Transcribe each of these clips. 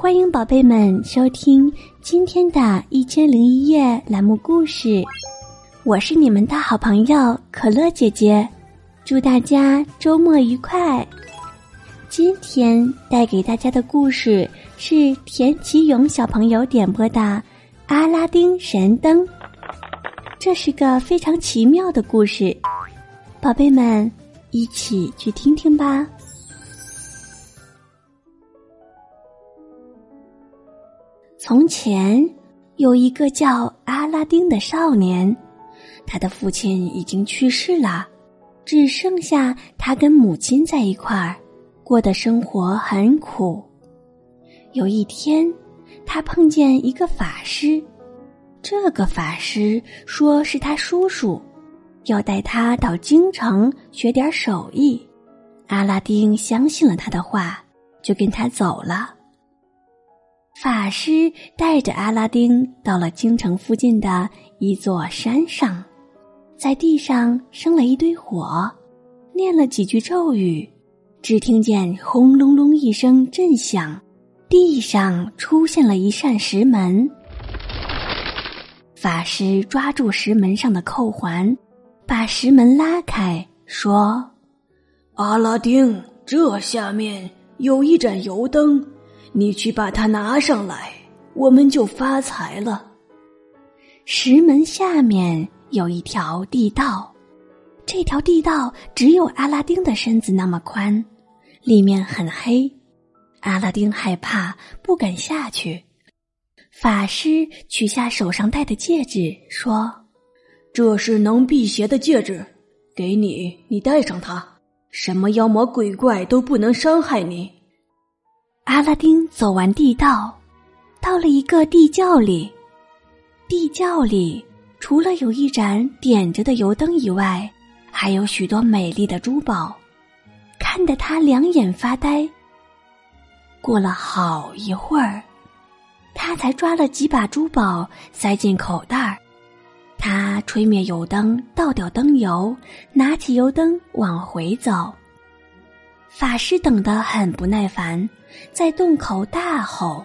欢迎宝贝们收听今天的一千零一夜栏目故事，我是你们的好朋友可乐姐姐，祝大家周末愉快。今天带给大家的故事是田启勇小朋友点播的《阿拉丁神灯》，这是个非常奇妙的故事，宝贝们一起去听听吧。从前有一个叫阿拉丁的少年，他的父亲已经去世了，只剩下他跟母亲在一块儿，过的生活很苦。有一天，他碰见一个法师，这个法师说是他叔叔，要带他到京城学点手艺。阿拉丁相信了他的话，就跟他走了。法师带着阿拉丁到了京城附近的一座山上，在地上生了一堆火，念了几句咒语，只听见轰隆隆一声震响，地上出现了一扇石门。法师抓住石门上的扣环，把石门拉开，说：“阿拉丁，这下面有一盏油灯。”你去把它拿上来，我们就发财了。石门下面有一条地道，这条地道只有阿拉丁的身子那么宽，里面很黑。阿拉丁害怕，不敢下去。法师取下手上戴的戒指，说：“这是能辟邪的戒指，给你，你戴上它，什么妖魔鬼怪都不能伤害你。”阿拉丁走完地道，到了一个地窖里。地窖里除了有一盏点着的油灯以外，还有许多美丽的珠宝，看得他两眼发呆。过了好一会儿，他才抓了几把珠宝塞进口袋儿。他吹灭油灯，倒掉灯油，拿起油灯往回走。法师等得很不耐烦。在洞口大吼：“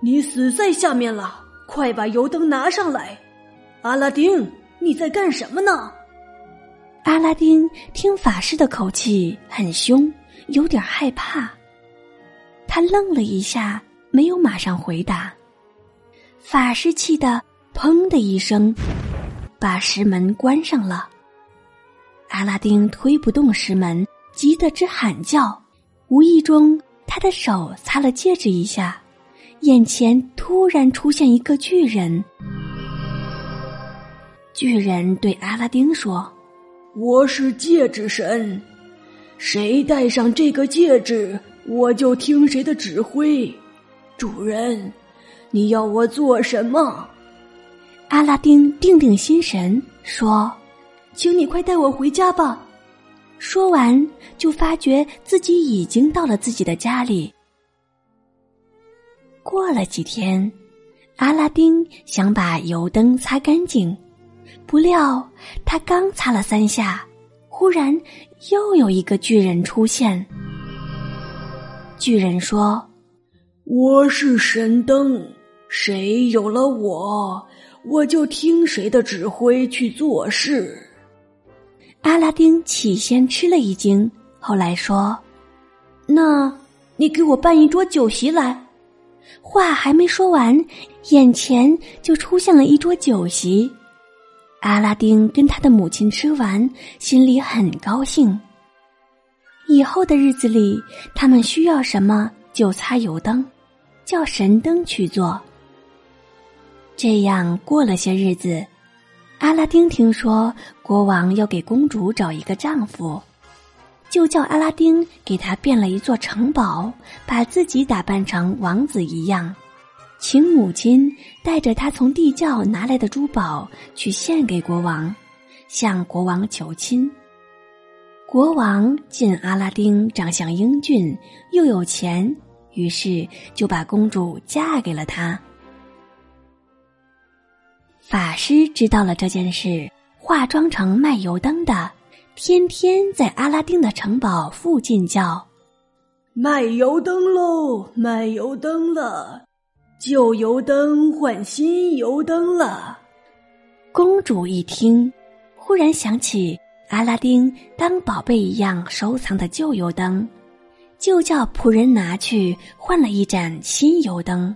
你死在下面了！快把油灯拿上来！”阿拉丁，你在干什么呢？阿拉丁听法师的口气很凶，有点害怕。他愣了一下，没有马上回答。法师气得“砰”的一声，把石门关上了。阿拉丁推不动石门，急得直喊叫，无意中。他的手擦了戒指一下，眼前突然出现一个巨人。巨人对阿拉丁说：“我是戒指神，谁戴上这个戒指，我就听谁的指挥。主人，你要我做什么？”阿拉丁定定心神说：“请你快带我回家吧。”说完，就发觉自己已经到了自己的家里。过了几天，阿拉丁想把油灯擦干净，不料他刚擦了三下，忽然又有一个巨人出现。巨人说：“我是神灯，谁有了我，我就听谁的指挥去做事。”阿拉丁起先吃了一惊，后来说：“那，你给我办一桌酒席来。”话还没说完，眼前就出现了一桌酒席。阿拉丁跟他的母亲吃完，心里很高兴。以后的日子里，他们需要什么就擦油灯，叫神灯去做。这样过了些日子。阿拉丁听说国王要给公主找一个丈夫，就叫阿拉丁给他变了一座城堡，把自己打扮成王子一样，请母亲带着他从地窖拿来的珠宝去献给国王，向国王求亲。国王见阿拉丁长相英俊又有钱，于是就把公主嫁给了他。法师知道了这件事，化妆成卖油灯的，天天在阿拉丁的城堡附近叫：“卖油灯喽！卖油灯了，旧油灯换新油灯了。公主一听，忽然想起阿拉丁当宝贝一样收藏的旧油灯，就叫仆人拿去换了一盏新油灯。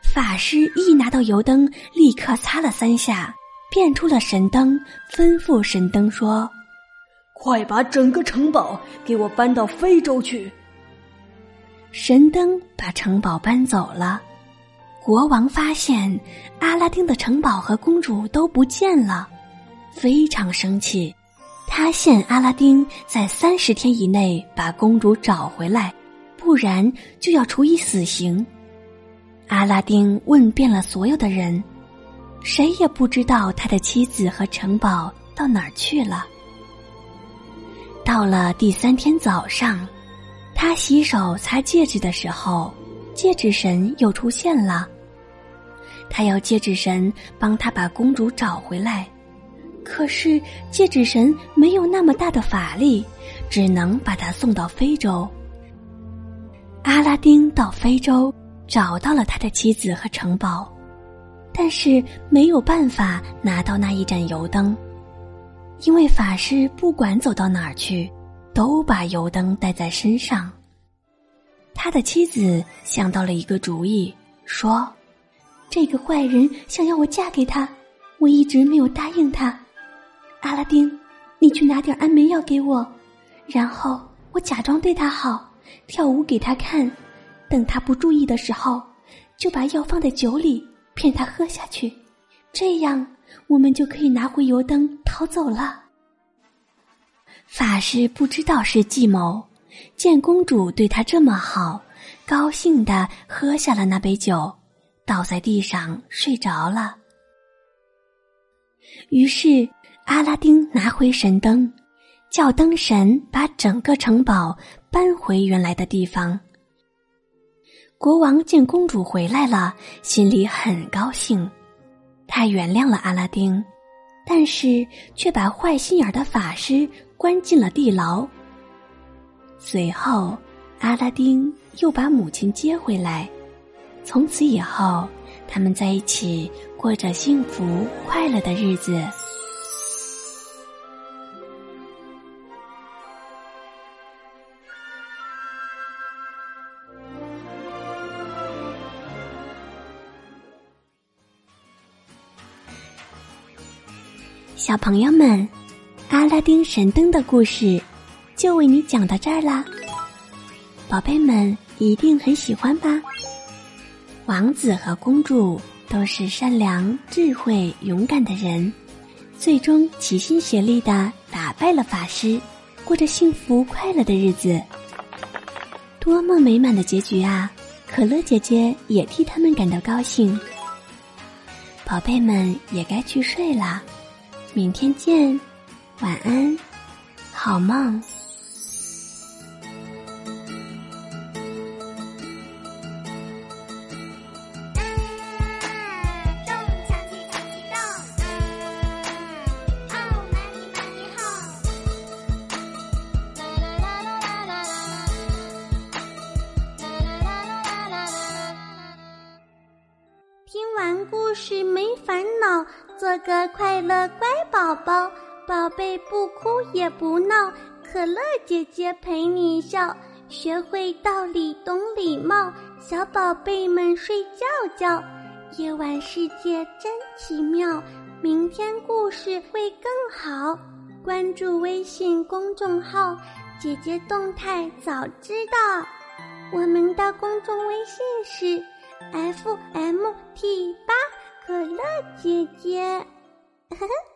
法师一拿到油灯，立刻擦了三下，变出了神灯，吩咐神灯说：“快把整个城堡给我搬到非洲去。”神灯把城堡搬走了，国王发现阿拉丁的城堡和公主都不见了，非常生气。他限阿拉丁在三十天以内把公主找回来，不然就要处以死刑。阿拉丁问遍了所有的人，谁也不知道他的妻子和城堡到哪儿去了。到了第三天早上。他洗手擦戒指的时候，戒指神又出现了。他要戒指神帮他把公主找回来，可是戒指神没有那么大的法力，只能把他送到非洲。阿拉丁到非洲找到了他的妻子和城堡，但是没有办法拿到那一盏油灯，因为法师不管走到哪儿去。都把油灯带在身上。他的妻子想到了一个主意，说：“这个坏人想要我嫁给他，我一直没有答应他。阿拉丁，你去拿点安眠药给我，然后我假装对他好，跳舞给他看，等他不注意的时候，就把药放在酒里，骗他喝下去，这样我们就可以拿回油灯逃走了。”法师不知道是计谋，见公主对他这么好，高兴的喝下了那杯酒，倒在地上睡着了。于是阿拉丁拿回神灯，叫灯神把整个城堡搬回原来的地方。国王见公主回来了，心里很高兴，他原谅了阿拉丁，但是却把坏心眼的法师。关进了地牢。随后，阿拉丁又把母亲接回来。从此以后，他们在一起过着幸福快乐的日子。小朋友们。阿拉丁神灯的故事，就为你讲到这儿啦，宝贝们一定很喜欢吧？王子和公主都是善良、智慧、勇敢的人，最终齐心协力的打败了法师，过着幸福快乐的日子，多么美满的结局啊！可乐姐姐也替他们感到高兴。宝贝们也该去睡啦，明天见。晚安，好梦。事没烦恼，做个快乐乖宝宝。宝贝不哭也不闹，可乐姐姐陪你笑，学会道理懂礼貌，小宝贝们睡觉觉。夜晚世界真奇妙，明天故事会更好。关注微信公众号，姐姐动态早知道。我们的公众微信是 f m t 八可乐姐姐。呵呵。